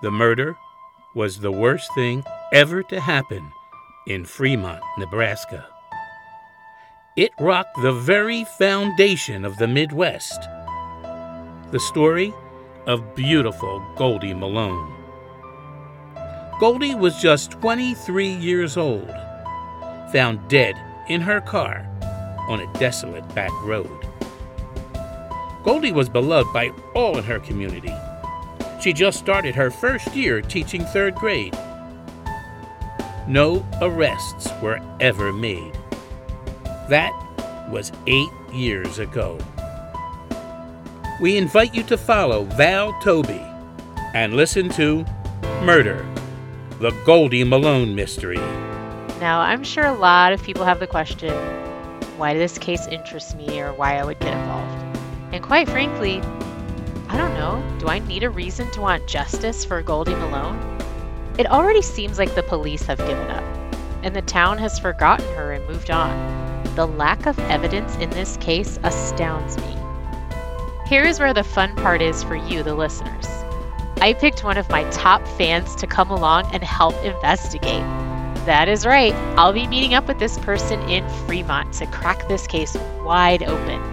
The murder was the worst thing ever to happen in Fremont, Nebraska. It rocked the very foundation of the Midwest. The story of beautiful Goldie Malone. Goldie was just 23 years old, found dead in her car on a desolate back road. Goldie was beloved by all in her community. She just started her first year teaching third grade. No arrests were ever made. That was eight years ago. We invite you to follow Val Toby and listen to Murder, the Goldie Malone Mystery. Now, I'm sure a lot of people have the question why this case interests me or why I would get involved. And quite frankly, I don't know. Do I need a reason to want justice for Goldie Malone? It already seems like the police have given up, and the town has forgotten her and moved on. The lack of evidence in this case astounds me. Here is where the fun part is for you, the listeners. I picked one of my top fans to come along and help investigate. That is right, I'll be meeting up with this person in Fremont to crack this case wide open.